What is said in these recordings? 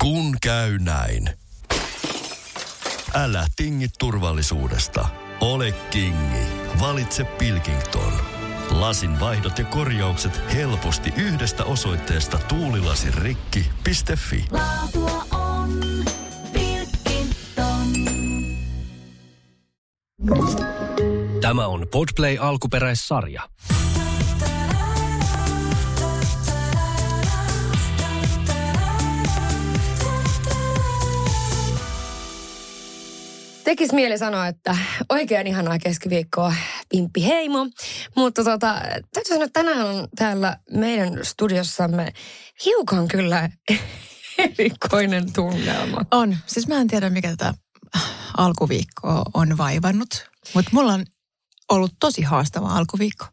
Kun käy näin. Älä tingi turvallisuudesta. Ole kingi. Valitse Pilkington. Lasin vaihdot ja korjaukset helposti yhdestä osoitteesta tuulilasirikki.fi. Laatua on Pilkington. Tämä on Podplay alkuperäissarja. Tekis mieli sanoa, että oikein ihanaa keskiviikkoa, Pimppi Heimo. Mutta tota, täytyy sanoa, että tänään on täällä meidän studiossamme hiukan kyllä erikoinen tunnelma. On. Siis mä en tiedä, mikä tätä alkuviikkoa on vaivannut, mutta mulla on ollut tosi haastava alkuviikko.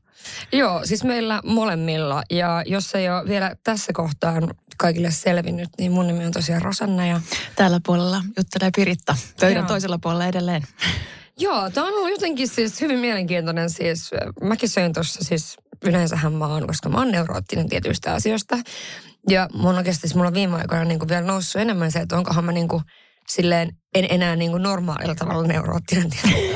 Joo, siis meillä molemmilla. Ja jos ei ole vielä tässä kohtaa kaikille selvinnyt, niin mun nimi on tosiaan Rosanna. Ja... Tällä puolella juttelee Piritta, pöydän Joo. toisella puolella edelleen. Joo, tämä on ollut jotenkin siis hyvin mielenkiintoinen. Siis, mäkin söin tuossa siis, yleensähän mä oon, koska mä oon neuroottinen tietyistä asioista. Ja mun oikeasti siis mulla on viime aikoina niin kuin vielä noussut enemmän se, että onkohan mä niin kuin, silleen en enää niin kuin normaalilla tavalla neuroottinen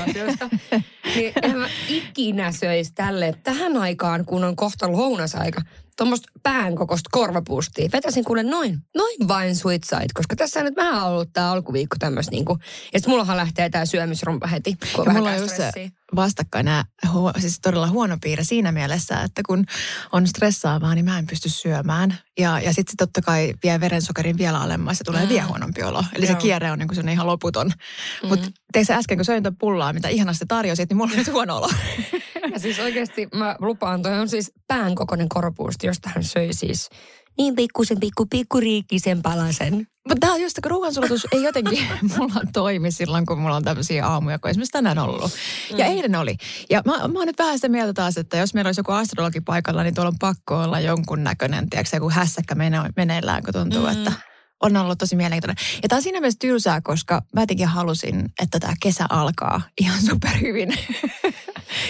asioista. niin en mä ikinä söisi tälle tähän aikaan, kun on kohta lounasaika, tuommoista pään kokoista korvapuustia. Vetäisin kuule noin, noin vain suitsait, koska tässä on nyt vähän ollut tämä alkuviikko tämmöistä niinku. Ja sitten mullahan lähtee tämä syömisrumpa heti, kun on Ja vähän mulla on se. Vastakkain nämä, huo- siis todella huono piirre siinä mielessä, että kun on stressaavaa, niin mä en pysty syömään. Ja, ja sitten se totta kai vie verensokerin vielä alemmas ja tulee Mm. vielä huonompi olo. Eli se Joo. kierre on niin kuin ihan loputon. Mm. Mutta teikö äsken, kun söin pullaa, mitä ihanasti tarjosit, niin mulla oli nyt huono olo. Ja siis oikeasti mä lupaan, toi on siis pään kokoinen korvapuusti, josta hän söi siis niin pikkusen pikku pikku riikkisen palasen. Mutta tämä on just, kun ruoansulatus ei jotenkin mulla toimi silloin, kun mulla on tämmöisiä aamuja, kun esimerkiksi tänään ollut. Ja eilen oli. Ja mä, mä oon nyt vähän sitä mieltä taas, että jos meillä olisi joku astrologi paikalla, niin tuolla on pakko olla jonkun näköinen, tiedätkö, joku hässäkkä mene- meneillään, kun tuntuu, mm. että on ollut tosi mielenkiintoinen. Ja tämä on siinä mielessä tylsää, koska mä jotenkin halusin, että tämä kesä alkaa ihan superhyvin.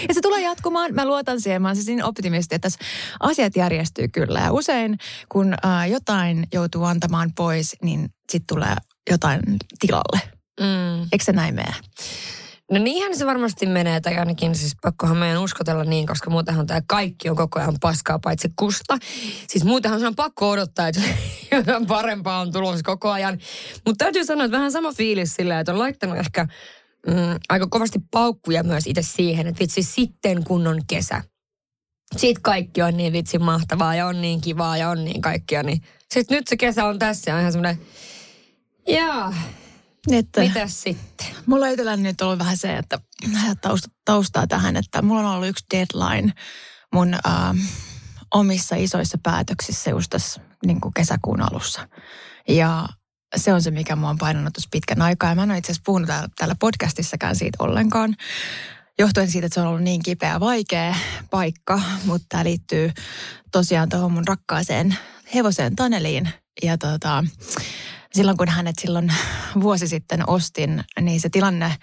Ja se tulee jatkumaan. Mä luotan siihen. Mä oon siis niin optimisti, että asiat järjestyy kyllä. Ja usein, kun äh, jotain joutuu antamaan pois, niin sitten tulee jotain tilalle. Mm. Eikö se näin mene? No niinhän se varmasti menee, tai ainakin siis pakkohan meidän uskotella niin, koska muutenhan tämä kaikki on koko ajan paskaa paitsi kusta. Siis muutenhan se on pakko odottaa, että jotain parempaa on tulossa koko ajan. Mutta täytyy sanoa, että vähän sama fiilis sillä, että on laittanut ehkä mm, aika kovasti paukkuja myös itse siihen, että vitsi sitten kun on kesä. Sitten kaikki on niin vitsin mahtavaa ja on niin kivaa ja on niin kaikkia. Niin sitten nyt se kesä on tässä ja on ihan semmoinen, jaa, Että mitäs sitten? mulla itselläni nyt ollut vähän se, että tausta, taustaa tähän, että mulla on ollut yksi deadline mun äh, omissa isoissa päätöksissä just tässä niin kuin kesäkuun alussa. Ja se on se, mikä mua on painanut pitkän aikaa. Ja mä en ole itse asiassa puhunut täällä, täällä podcastissakaan siitä ollenkaan. Johtuen siitä, että se on ollut niin kipeä ja vaikea paikka, mutta tämä liittyy tosiaan tuohon mun rakkaaseen hevoseen Taneliin. Ja tota, silloin kun hänet silloin vuosi sitten ostin, niin se tilanne,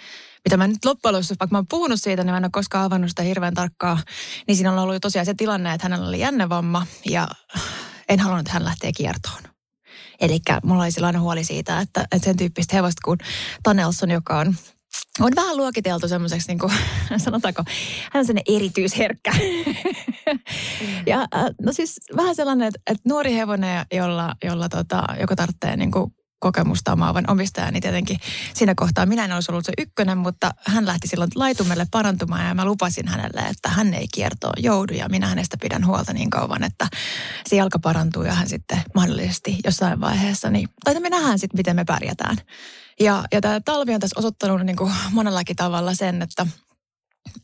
mitä mä nyt loppujen lopuksi, vaikka mä oon puhunut siitä, niin mä en ole koskaan avannut sitä hirveän tarkkaa, niin siinä on ollut tosiaan se tilanne, että hänellä oli jännevamma ja en halunnut, että hän lähtee kiertoon. Eli mulla oli sellainen huoli siitä, että, että sen tyyppistä hevosta kuin Tanelson, joka on on vähän luokiteltu semmoiseksi, niin kuin, sanotaanko, hän on sellainen erityisherkkä. ja äh, no siis vähän sellainen, että, että nuori hevonen, jolla, jolla tota, joka tarvitsee niin kuin kokemusta omaavan omistajan, niin tietenkin siinä kohtaa minä en olisi ollut se ykkönen, mutta hän lähti silloin laitumelle parantumaan ja mä lupasin hänelle, että hän ei kiertoon joudu ja minä hänestä pidän huolta niin kauan, että se jalka parantuu ja hän sitten mahdollisesti jossain vaiheessa, niin, tai me nähdään sitten, miten me pärjätään. Ja, ja tämä talvi on tässä osoittanut niin kuin monellakin tavalla sen, että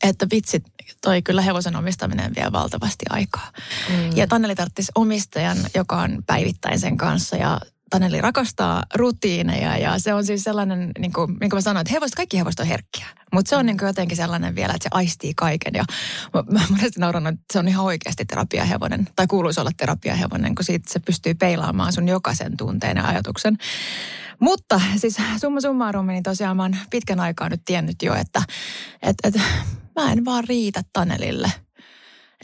että vitsit, toi kyllä hevosen omistaminen vie valtavasti aikaa. Mm. Ja Taneli tarvitsisi omistajan, joka on päivittäin sen kanssa ja Taneli rakastaa rutiineja ja se on siis sellainen, niin kuin, niin kuin mä sanoin, että hevoset, kaikki hevoset on herkkiä. Mutta se on niin kuin jotenkin sellainen vielä, että se aistii kaiken ja mä, mä monesti nauran, että se on ihan oikeasti terapiahevonen tai kuuluisi olla terapiahevonen, kun siitä se pystyy peilaamaan sun jokaisen tunteen ja ajatuksen. Mutta siis summa summarum, niin tosiaan mä oon pitkän aikaa nyt tiennyt jo, että et, et, mä en vaan riitä Tanelille.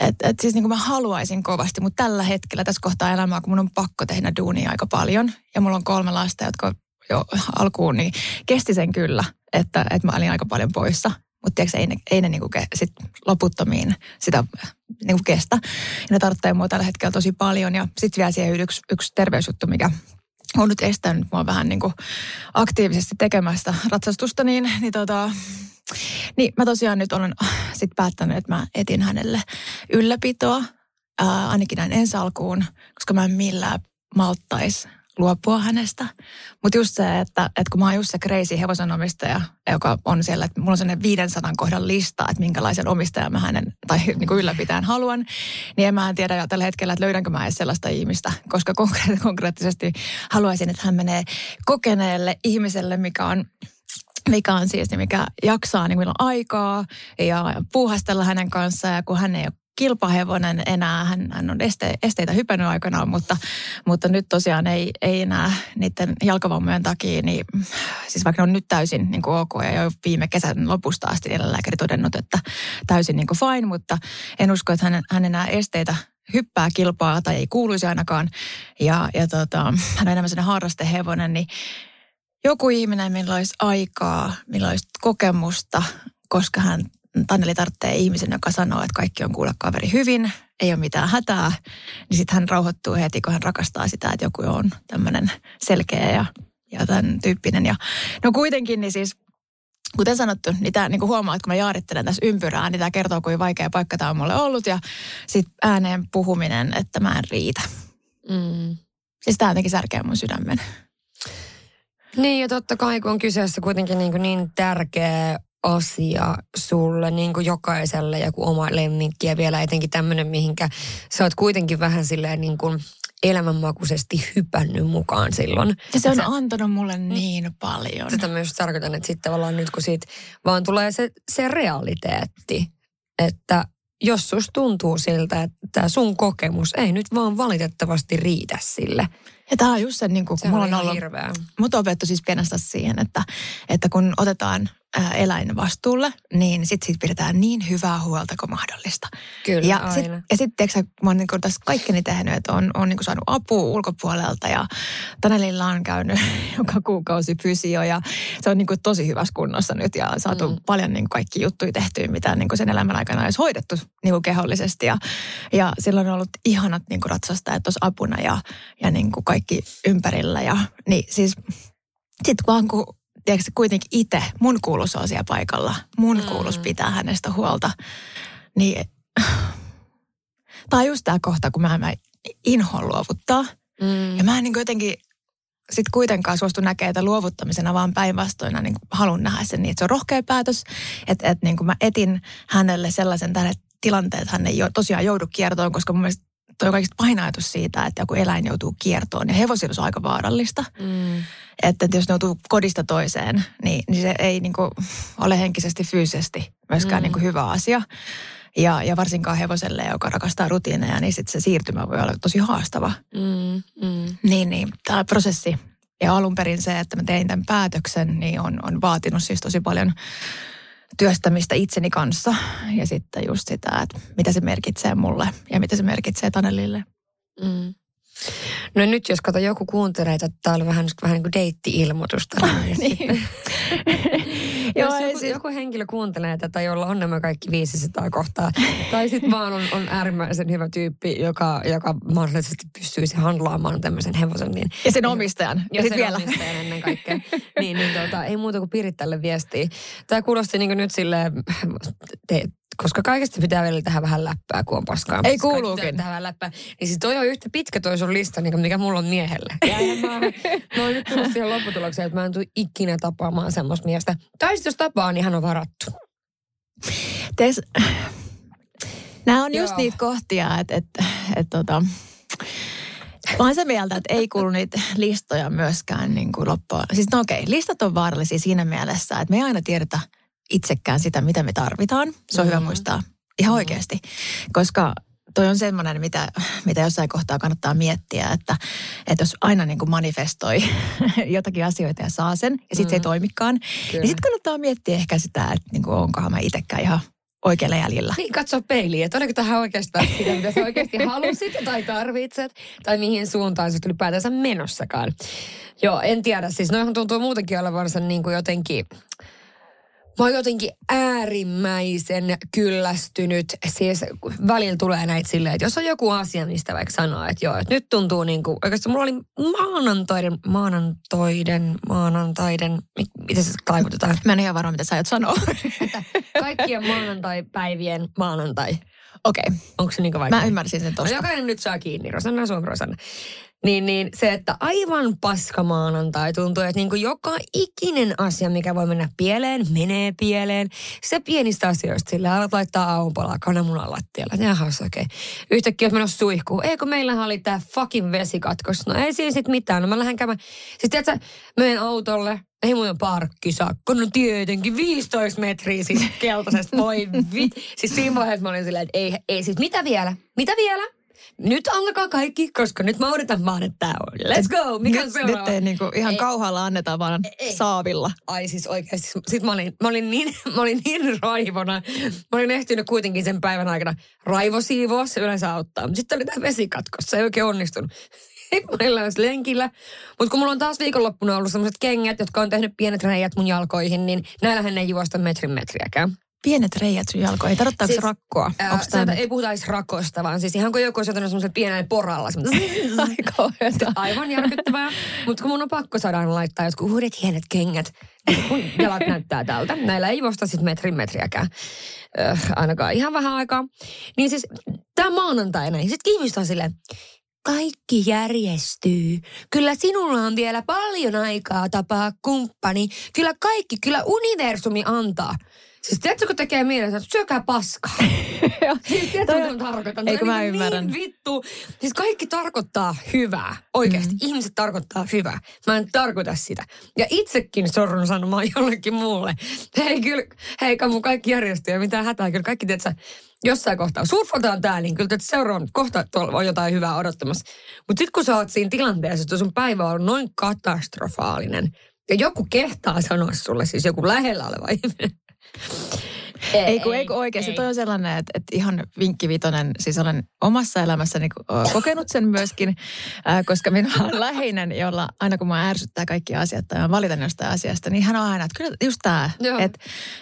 Et, et siis niin kuin mä haluaisin kovasti, mutta tällä hetkellä tässä kohtaa elämää, kun mun on pakko tehdä duunia aika paljon. Ja mulla on kolme lasta, jotka jo alkuun niin kesti sen kyllä, että, että mä olin aika paljon poissa. Mutta tiedätkö, ei ne, ei ne niinku ke, sit loputtomiin sitä niinku kestä. Ja ne tarvitsee mua tällä hetkellä tosi paljon. Ja sitten vielä siihen yksi, yksi terveysjuttu, mikä on nyt estänyt mua vähän niinku aktiivisesti tekemästä ratsastusta, niin, niin tota, niin mä tosiaan nyt olen sit päättänyt, että mä etin hänelle ylläpitoa, ää, ainakin näin ensi alkuun, koska mä en millään malttaisi luopua hänestä. Mutta just se, että, että kun mä oon just se crazy hevosenomistaja, joka on siellä, että mulla on sellainen 500 kohdan lista, että minkälaisen omistajan mä hänen, tai niin kuin ylläpitäjän haluan, niin en mä en tiedä jo tällä hetkellä, että löydänkö mä edes sellaista ihmistä, koska konkre- konkreettisesti haluaisin, että hän menee kokeneelle ihmiselle, mikä on mikä on siis, mikä jaksaa niin on aikaa ja puuhastella hänen kanssaan ja kun hän ei ole kilpahevonen enää, hän, hän on este, esteitä hypännyt aikanaan, mutta, mutta nyt tosiaan ei, ei enää niiden jalkavammojen takia, niin siis vaikka ne on nyt täysin niin kuin ok ja jo viime kesän lopusta asti eläinlääkäri todennut, että täysin niin kuin fine, mutta en usko, että hän, hän enää esteitä hyppää kilpaa tai ei kuuluisi ainakaan. Ja, ja tota, hän on enemmän sellainen harrastehevonen, niin joku ihminen, millä olisi aikaa, millä olisi kokemusta, koska hän Tanneli tarvitsee ihmisen, joka sanoo, että kaikki on kuulla kaveri hyvin, ei ole mitään hätää, niin sitten hän rauhoittuu heti, kun hän rakastaa sitä, että joku on tämmöinen selkeä ja, ja tämän tyyppinen. Ja, no kuitenkin, niin siis kuten sanottu, niin tämä niin huomaa, että kun mä jaarittelen tässä ympyrää, niin tämä kertoo, kuinka vaikea paikka tämä on mulle ollut. Ja sitten ääneen puhuminen, että mä en riitä. Mm. Siis tämä jotenkin särkeä mun sydämen. Niin ja totta kai kun on kyseessä kuitenkin niin, kuin niin tärkeä asia sulle niin kuin jokaiselle joku oma lemmikki ja vielä etenkin tämmöinen, mihinkä sä oot kuitenkin vähän silleen niin kuin elämänmakuisesti hypännyt mukaan silloin. Ja se on Sä- antanut mulle niin paljon. Tätä myös tarkoitan, että sitten tavallaan nyt kun siitä vaan tulee se, se realiteetti, että jos sus tuntuu siltä, että sun kokemus ei nyt vaan valitettavasti riitä sille. Ja tämä on just se, niin kuin, Se mulla on on ollut hirveä. Mut on opettu siis pienestä siihen, että, että kun otetaan ää, eläin vastuulle, niin sitten siitä pidetään niin hyvää huolta kuin mahdollista. Kyllä, ja aina. sitten ja sit, tiiäksä, mä oon niinku tässä kaikkeni tehnyt, että on, on niinku saanut apua ulkopuolelta ja Tanelilla on käynyt joka kuukausi fysio ja se on niinku tosi hyvässä kunnossa nyt ja saatu mm. paljon niinku kaikki juttuja tehtyä, mitä niinku sen elämän aikana olisi hoidettu niinku kehollisesti ja, ja silloin on ollut ihanat niinku ratsastajat tuossa apuna ja, ja niinku kaikki ympärillä ja niin siis sitten vaan kun tiedätkö, kuitenkin itse, mun kuulus on siellä paikalla, mun mm. kuulus pitää hänestä huolta, niin on just tämä kohta, kun mä, mä inhoan luovuttaa. Mm. Ja mä en niin jotenkin sit kuitenkaan suostu näkemään että luovuttamisena, vaan päinvastoin niin haluan nähdä sen niin, että se on rohkea päätös. Että et, niin mä etin hänelle sellaisen tälle tilanteen, että hän ei jo, tosiaan joudu kiertoon, koska mun mielestä toi on kaikista pahin ajatus siitä, että joku eläin joutuu kiertoon. Ja hevosilla se on aika vaarallista. Mm. Että, että jos ne joutuu kodista toiseen, niin, niin se ei niin kuin ole henkisesti, fyysisesti myöskään Mm. niin kuin hyvä asia. Ja, ja varsinkaan hevoselle, joka rakastaa rutiineja, niin sitten se siirtymä voi olla tosi haastava. Mm. Mm. Niin, niin tämä prosessi ja alun perin se, että mä tein tämän päätöksen, niin on, on vaatinut siis tosi paljon työstämistä itseni kanssa. Ja sitten just sitä, että mitä se merkitsee mulle ja mitä se merkitsee Tanelille. Mm. No nyt jos kato joku kuuntelee, että tämä oli vähän, vähän niin kuin deitti-ilmoitusta. niin Jos joku, siis- joku henkilö kuuntelee tätä, jolla on nämä kaikki 500 kohtaa, tai sitten vaan on, on äärimmäisen hyvä tyyppi, joka, joka mahdollisesti pystyisi handlaamaan tämmöisen hevosen, niin Ja sen omistajan. Ja, ja sen vielä. omistajan ennen kaikkea. niin, niin tota, ei muuta kuin Pirittälle viestiä. Tämä kuulosti niin nyt silleen, te, koska kaikesta pitää vielä tehdä vähän läppää, kun on paskaa. Ei kuuluukin. Tehdä vähän läppää. Niin siis toi on yhtä pitkä toi sun lista, niin mikä mulla on miehelle. Ja en mä, mä oon nyt tullut siihen lopputulokseen, että mä en tule ikinä tapaamaan semmoista miestä. Tai sitten jos tapaa, niin hän on varattu. Tees... Nämä on just Joo. niitä kohtia, että, että, että tota, Mä oon se mieltä, että ei kuulu niitä listoja myöskään niin kuin loppuun. Siis no okei, listat on vaarallisia siinä mielessä, että me ei aina tiedetä itsekään sitä, mitä me tarvitaan. Se on mm. hyvä muistaa ihan oikeasti. Koska toi on semmoinen, mitä, mitä jossain kohtaa kannattaa miettiä, että, että jos aina niin kuin manifestoi jotakin asioita ja saa sen, ja sitten se ei Mhm. toimikaan, Kyllä. niin sitten kannattaa miettiä ehkä sitä, että niin kuin, onkohan mä itsekään ihan oikealla jäljellä. Niin, katso peiliin, että oliko tähän oikeastaan sitä, mitä sä oikeasti halusit tai tarvitset, tai mihin suuntaan sä ylipäätänsä menossakaan. Joo, en tiedä. Siis noihan tuntuu muutenkin olevansa niin kuin jotenkin... Mä oon jotenkin äärimmäisen kyllästynyt. Siis välillä tulee näitä silleen, että jos on joku asia, mistä vaikka sanoo, että joo, että nyt tuntuu niin kuin, oikeastaan mulla oli maanantoiden, maanantoiden, maanantaiden, mi- miten se taivutetaan? Mä en ihan varma, mitä sä aiot sanoa. Kaikkien maanantai-päivien maanantai. Okei, okay. Onko se niin vaikea? mä ymmärsin sen No tosta. jokainen nyt saa kiinni, Rosanna sun Rosanna. Niin, niin se, että aivan paska maanantai tuntuu, että niin kuin joka ikinen asia, mikä voi mennä pieleen, menee pieleen. Se pienistä asioista, sillä alat laittaa aamupalaa kananmunan lattialle. Jahas, okei. Okay. Yhtäkkiä oot menossa suihkuun. Eikö meillähän oli tää fucking vesikatkos? No ei siinä sit mitään. No mä lähden käymään. Siis tiedätkö, menen autolle. Ei muuten parkkisakko. No tietenkin 15 metriä siis keltaisesta. Voi vit. Siis siinä vaiheessa mä olin silleen, että ei, ei siis mitä vielä? Mitä vielä? Nyt alkaa kaikki, koska nyt mä odotan vaan, että tää on. Let's go! Mikä on nyt, seuraava? nyt ei niinku ihan Ei. kauhalla anneta, vaan Ei. saavilla. Ai siis oikeasti. Sitten mä olin, mä olin, niin, mä olin niin raivona. Mä olin ehtinyt kuitenkin sen päivän aikana raivosiivoa, se yleensä auttaa. Sitten oli tämä vesikatkos, se ei oikein onnistunut. Mä olin lenkillä. Mutta kun mulla on taas viikonloppuna ollut sellaiset kengät, jotka on tehnyt pienet reijät mun jalkoihin, niin näillähän ei juosta metrin metriäkään. Pienet reijät sun jalkoihin. Tarkoittaako Siis, siis, rakkoa? Ää, tämä ei puhuta edes rakosta, vaan siis ihan kuin joku olisi ottanut semmoisella pienellä poralla. kauheata? Aivan järkyttävää. Mutta kun mun on pakko saada laittaa jotkut uudet hienet kengät, niin kun jalat näyttää tältä. Näillä ei juosta sitten metrin metriäkään. Öh, ainakaan ihan vähän aikaa. Niin siis tämä maanantaina, niin sitten ihmiset on silleen, kaikki järjestyy. Kyllä sinulla on vielä paljon aikaa tapaa kumppani. Kyllä kaikki, kyllä universumi antaa. Siis tiedätkö, kun tekee mielessä, että syökää paskaa. Siis tiedätkö, mitä tarkoitan? Eikö mä niin ymmärrän. vittu. Siis kaikki tarkoittaa hyvää. Oikeasti. Mm. Ihmiset tarkoittaa hyvää. Mä en tarkoita sitä. Ja itsekin sorrun sanomaan jollekin muulle. Hei kyllä, hei mun kaikki järjestyy ja mitään hätää. Kyllä kaikki, tiedätkö, jossain kohtaa surfataan tää, niin kyllä että seuraavan kohta tuolla on jotain hyvää odottamassa. Mutta sitten kun sä oot siinä tilanteessa, että sun päivä on noin katastrofaalinen, ja joku kehtaa sanoa sulle, siis joku lähellä oleva ihminen. Ei kun, ei kun oikeasti, ei. toi on sellainen, että, että ihan vinkki vitonen, siis olen omassa elämässäni kokenut sen myöskin, ää, koska minulla on läheinen, jolla aina kun mä ärsyttää kaikki asiat tai mä valitan jostain asiasta, niin hän on aina, että kyllä just tämä, että,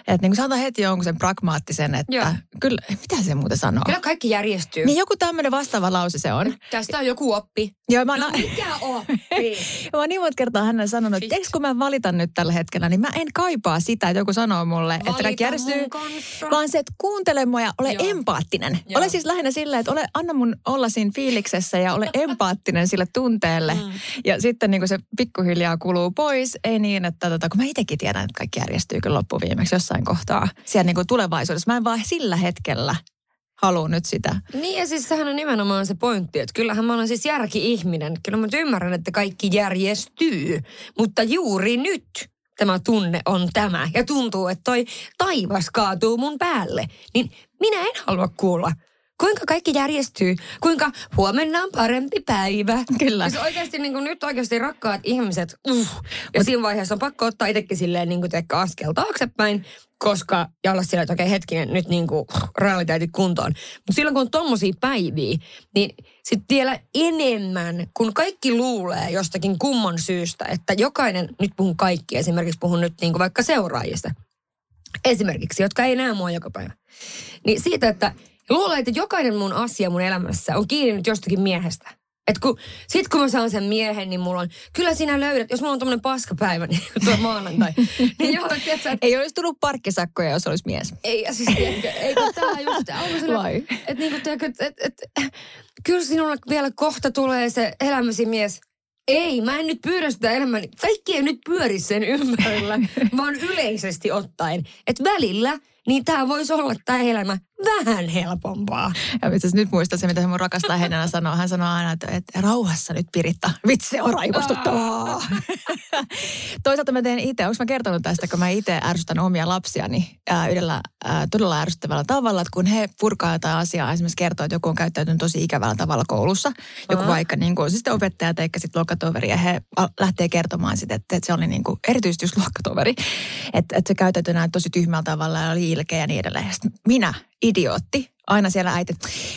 että niin sanotaan heti jonkun sen pragmaattisen, että Joo. kyllä, mitä se muuten sanoo? Kyllä kaikki järjestyy. Niin joku tämmöinen vastaava lause se on. Tästä on joku oppi. Joo, mä, No mikä oppi? Mä oon niin monta kertaa hänelle sanonut, että kun mä valitan nyt tällä hetkellä, niin mä en kaipaa sitä, että joku sanoo mulle, että Valita kaikki järjestyy. Kanssa. Vaan se, että kuuntele mua ja ole Joo. empaattinen. Joo. Ole siis lähinnä silleen, että ole, anna mun olla siinä fiiliksessä ja ole empaattinen sille tunteelle. Mm. Ja sitten niin kuin se pikkuhiljaa kuluu pois. Ei niin, että tota, kun mä itsekin tiedän, että kaikki järjestyy kyllä loppuviimeksi jossain kohtaa. Siellä niin kuin tulevaisuudessa. Mä en vaan sillä hetkellä halua nyt sitä. Niin ja siis sehän on nimenomaan se pointti, että kyllähän mä olen siis järki-ihminen. Kyllä mä ymmärrän, että kaikki järjestyy, mutta juuri nyt tämä tunne on tämä. Ja tuntuu, että toi taivas kaatuu mun päälle. Niin minä en halua kuulla. Kuinka kaikki järjestyy? Kuinka huomenna on parempi päivä? Kyllä. Siis oikeasti niin kuin nyt oikeasti rakkaat ihmiset, uh, ja siinä vaiheessa on pakko ottaa itsekin silleen niin kuin teekö askel taaksepäin, koska, ja olla sillä, että okei hetkinen, nyt niin kuin realiteetit kuntoon. Mutta silloin kun on tommosia päiviä, niin sitten vielä enemmän, kun kaikki luulee jostakin kumman syystä, että jokainen, nyt puhun kaikki, esimerkiksi puhun nyt niin kuin vaikka seuraajista, esimerkiksi, jotka ei näe mua joka päivä. Niin siitä, että luulee, että jokainen mun asia mun elämässä on kiinni nyt jostakin miehestä. Et kun, sit kun mä saan sen miehen, niin mulla on, kyllä sinä löydät, jos mulla on tommonen paskapäivä, niin tuo maanantai, niin joo, tiedätkö, että Ei olisi tullut parkkisakkoja, jos olisi mies. ei, ja siis tiedätkö, ei kun tää on just, että niinku tiedätkö, että et, et, kyllä sinulla vielä kohta tulee se elämäsi mies. Ei, mä en nyt pyörä sitä elämäni. Kaikki ei nyt pyöri sen ympärillä, vaan yleisesti ottaen. Että välillä, niin tämä voisi olla tämä elämä vähän helpompaa. Ja itse nyt muistan se, mitä se mun rakas läheinen sanoo. Hän sanoo aina, että, että rauhassa nyt Piritta. Vitsi, se on raivostuttavaa. Toisaalta mä teen itse, onko mä kertonut tästä, kun mä itse ärsytän omia lapsiani ää, yhdellä ää, todella ärsyttävällä tavalla, että kun he purkaa jotain asiaa, esimerkiksi kertoo, että joku on käyttäytynyt tosi ikävällä tavalla koulussa, joku vaikka niin kuin, se sitten opettaja tai sitten luokkatoveri, ja he lähtee kertomaan sitten, että, että se oli niin kuin, erityisesti just luokkatoveri, että, että se käyttäytyi näin tosi tyhmällä tavalla ja oli ilkeä ja niin edelleen. Sitten minä, idiootti, aina siellä äiti,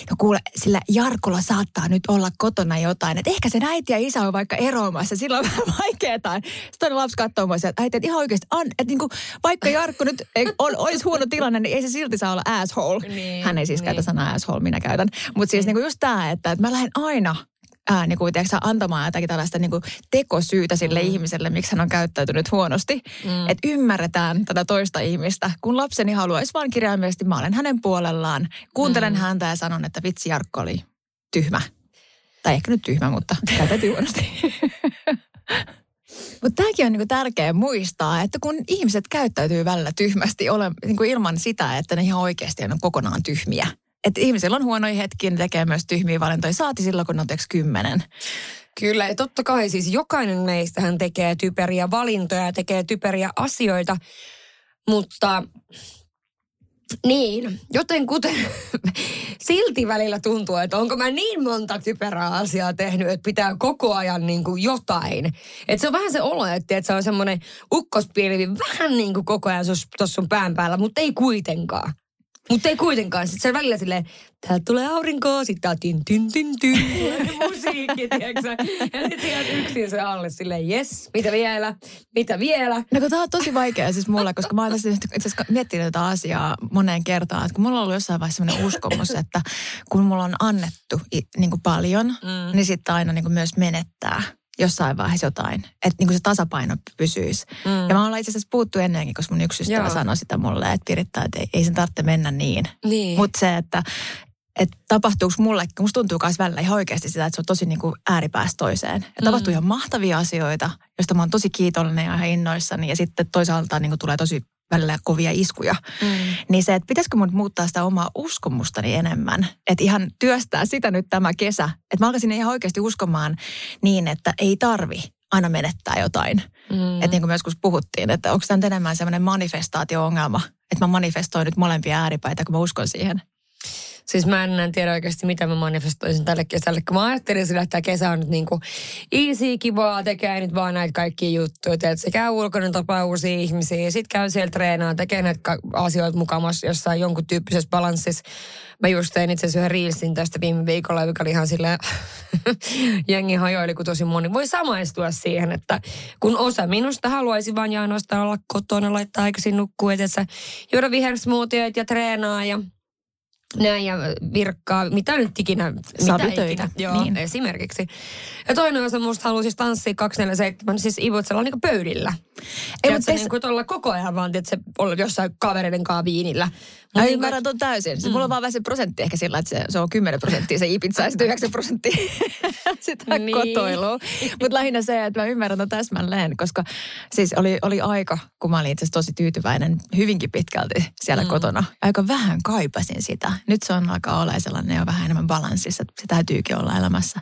no kuule, sillä Jarkolla saattaa nyt olla kotona jotain, että ehkä sen äiti ja isä on vaikka eroamassa, sillä on vähän vaikeaa. Sitten lapsi katsoo mua että äiti, että ihan oikeasti, an, että niin kuin, vaikka Jarkko nyt ei, on, olisi huono tilanne, niin ei se silti saa olla asshole. Niin, Hän ei siis niin. käytä sanaa asshole, minä käytän. Mutta siis niin kuin just tämä, että, että mä lähden aina ää, niin kuin, tiedätkö, antamaan jotakin tällaista niin kuin tekosyytä sille mm. ihmiselle, miksi hän on käyttäytynyt huonosti. Mm. Että ymmärretään tätä toista ihmistä. Kun lapseni haluaisi vaan kirjaimellisesti, mä olen hänen puolellaan. Kuuntelen mm. häntä ja sanon, että vitsi Jarkko oli tyhmä. Tai ehkä nyt tyhmä, mutta käytäytyy huonosti. Mutta tämäkin on niinku tärkeää muistaa, että kun ihmiset käyttäytyy välillä tyhmästi ole, niinku ilman sitä, että ne ihan oikeasti on kokonaan tyhmiä. Että ihmisillä on huonoja hetkiä, ne tekee myös tyhmiä valintoja. Saati silloin, kun on kymmenen. Kyllä, ja totta kai siis jokainen meistähän tekee typeriä valintoja ja tekee typeriä asioita, mutta niin, joten kuten silti välillä tuntuu, että onko mä niin monta typerää asiaa tehnyt, että pitää koko ajan niin kuin jotain. Että se on vähän se olo, että, se on semmoinen ukkospilvi vähän niin kuin koko ajan tuossa sun pään päällä, mutta ei kuitenkaan. Mutta ei kuitenkaan. Sitten se välillä silleen, täältä tulee aurinko, sitten tää tin tin tin tin, musiikki, tiedätkö? Ja sitten yksin se alle silleen, yes, mitä vielä, mitä vielä. No kun tämä on tosi vaikea siis mulle, koska mä oon tässä itse asiassa miettinyt tätä asiaa moneen kertaan. Että kun mulla on ollut jossain vaiheessa sellainen uskomus, että kun mulla on annettu niin kuin paljon, mm. niin sitten aina niin kuin myös menettää jossain vaiheessa jotain. Että niin kuin se tasapaino pysyisi. Mm. Ja mä ollaan itse asiassa puhuttu ennenkin, koska mun yksi ystävä Joo. sanoi sitä mulle, että Piritta, että ei, ei sen tarvitse mennä niin. Niin. Mutta se, että että tapahtuuko mulle, musta tuntuu myös välillä ihan oikeasti sitä, että se on tosi niin kuin ääripäästä toiseen. Ja Mm. tapahtuu ihan mahtavia asioita, joista mä oon tosi kiitollinen ja ihan innoissani. Ja sitten toisaalta niin kuin tulee tosi välillä kovia iskuja. Mm. Niin se, että pitäisikö mun muuttaa sitä omaa uskomustani enemmän. Että ihan työstää sitä nyt tämä kesä. Että mä alkaisin ihan oikeasti uskomaan niin, että ei tarvi aina menettää jotain. Mm. Että niin kuin me joskus puhuttiin, että onko tämä nyt enemmän semmoinen manifestaatio-ongelma. Että mä manifestoin nyt molempia ääripäitä, kun mä uskon siihen. Siis mä en tiedä oikeasti, mitä mä manifestoisin tälle kesälle. Kun mä ajattelin sillä, että kesä on nyt niinku easy, kivaa, tekee nyt vaan näitä kaikkia juttuja. Että se käy ulkona, tapaa uusia ihmisiä, sit käy siellä treenaa, tekee näitä asioita mukamassa jossain jonkun tyyppisessä balanssissa. Mä just tein itse asiassa yhden reelsin tästä viime viikolla, joka oli ihan silleen, jengi hajoili, kun tosi moni voi samaistua siihen, että kun osa minusta haluaisi vaan ja ainoastaan olla kotona, laittaa aikaisin nukkuu, että juoda vihersmoothieita ja treenaa ja näin ja virkkaa, mitä nyt ikinä, mitä ikinä. Joo, niin. esimerkiksi. Ja toinen osa musta haluaa siis tanssia 247, siis ivutsella niin pöydillä. Ei, Ei, mut mutta tes- niin kuin olla koko ajan vaan, että se olla jossain kavereiden kanssa viinillä. Mä niin kuin, ymmärrän ton täysin. Siis mulla on vaan vähän se prosentti ehkä sillä, että se, se on 10 prosenttia se Ibiza ja sitten 9 prosenttia sitä Niin. niin. kotoilua. Mutta lähinnä se, että mä ymmärrän ton täsmälleen, koska siis oli, oli aika, kun mä olin itse tosi tyytyväinen hyvinkin pitkälti siellä mm. kotona. Aika vähän kaipasin sitä. Nyt se on alkaa olla sellainen jo vähän enemmän balanssissa, että se täytyykin olla elämässä.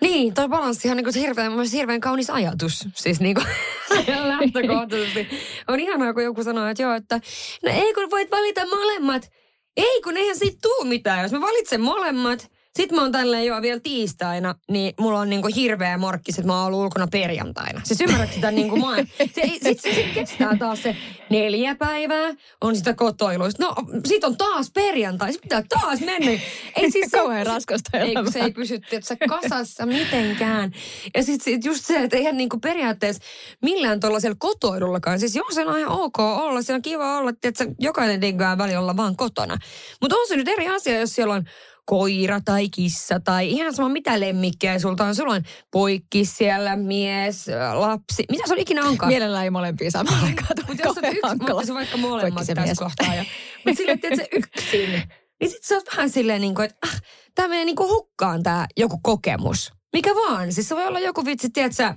Niin, toi balanssihan niin kuin hirveän, hirveän kaunis ajatus. Siis niin kuin lähtökohtaisesti. On ihanaa, kun joku sanoo, että joo, että no ei kun voit valita molemmat. Ei kun eihän siitä tuu mitään. Jos mä valitsen molemmat, sit mä oon tälleen joo vielä tiistaina, niin mulla on niinku hirveä morkkis, että mä oon ollut ulkona perjantaina. Siis ymmärrätkö sitä niinku mä se, ei- sit, se, sit kestää taas se neljä päivää, on sitä kotoiluista. No sit on taas perjantai, sit pitää taas mennä. Ei siis se- Kauhean raskasta ei, kun se elämää. ei pysy se kasassa mitenkään. Ja sitten sit just se, että eihän niinku periaatteessa millään tuollaisella kotoilullakaan. Siis joo, se on ihan ok olla, se on kiva olla, että jokainen diggaa välillä olla vaan kotona. Mutta on se nyt eri asia, jos siellä on koira tai kissa tai ihan sama mitä lemmikkejä sulta on. Sulla on poikki siellä, mies, lapsi. Mitä se on ikinä onkaan? Mielellään ei molempia samaan aikaan. Mutta jos on yksi, mutta se vaikka molemmat tässä mies. kohtaa. Ja, mutta silleen, että se yksin. Niin sit sä oot vähän silleen, niin kuin, että ah, tämä menee niin kuin hukkaan tämä joku kokemus. Mikä vaan. Siis se voi olla joku vitsi, tiedätkö,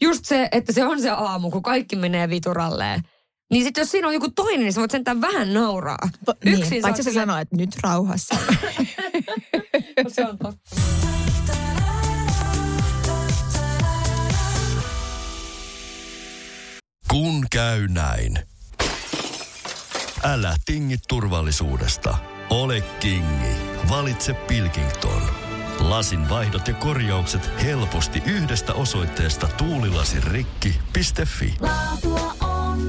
just se, että se on se aamu, kun kaikki menee vituralleen. Niin sitten jos siinä on joku toinen, niin sä voit sentään vähän nauraa. Niin, Yksin sä oot paitsi se silleen- sanoo, että nyt rauhassa. Se on totta. Kun käy näin. Älä tingi turvallisuudesta. Ole kingi. Valitse Pilkington. Lasin vaihdot ja korjaukset helposti yhdestä osoitteesta tuulilasirikki.fi. Laatua on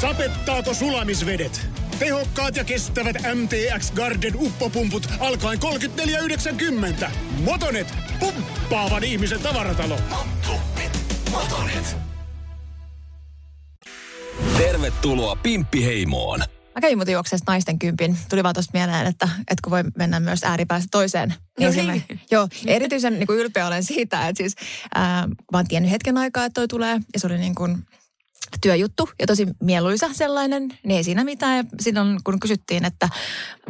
Sapettaako sulamisvedet? Tehokkaat ja kestävät MTX Garden uppopumput alkaen 34,90. Motonet, pumppaavan ihmisen tavaratalo. Tervetuloa Pimppiheimoon. Mä kävin muuten juokseessa naisten kympin. Tuli vaan tuosta mieleen, että, että kun voi mennä myös ääripäästä toiseen. No Esimerk- niin. Joo, erityisen niin kuin ylpeä olen siitä, että siis ää, mä oon tiennyt hetken aikaa, että toi tulee. Ja se oli niin kuin työjuttu ja tosi mieluisa sellainen, niin ei siinä mitään. Ja silloin kun kysyttiin, että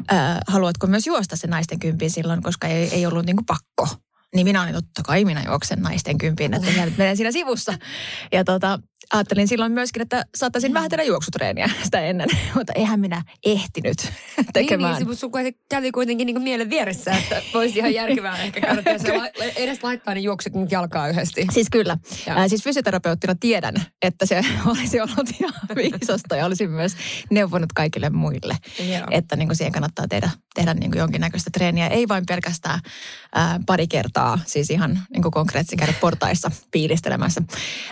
ää, haluatko myös juosta se naisten kympin silloin, koska ei, ei ollut niin kuin pakko. Niin minä olin totta kai minä juoksen naisten kympin, että minä menen siinä sivussa. Ja tota, ajattelin silloin myöskin, että saattaisin vähän tehdä juoksutreeniä sitä ennen. Mutta eihän minä ehtinyt tekemään. Niin, niin se sun kävi kuitenkin niin mielen vieressä, että voisi ihan järkevää ehkä käydä la- edes laittaa ne juoksut nyt jalkaa yhdesti. Siis kyllä. Ää, siis fysioterapeuttina tiedän, että se olisi ollut ihan viisasta ja olisin myös neuvonut kaikille muille. Joo. Että niin kuin siihen kannattaa tehdä, tehdä niin kuin jonkinnäköistä treeniä. Ei vain pelkästään ää, pari kertaa, siis ihan niin kuin konkreettisesti käydä portaissa piilistelemässä.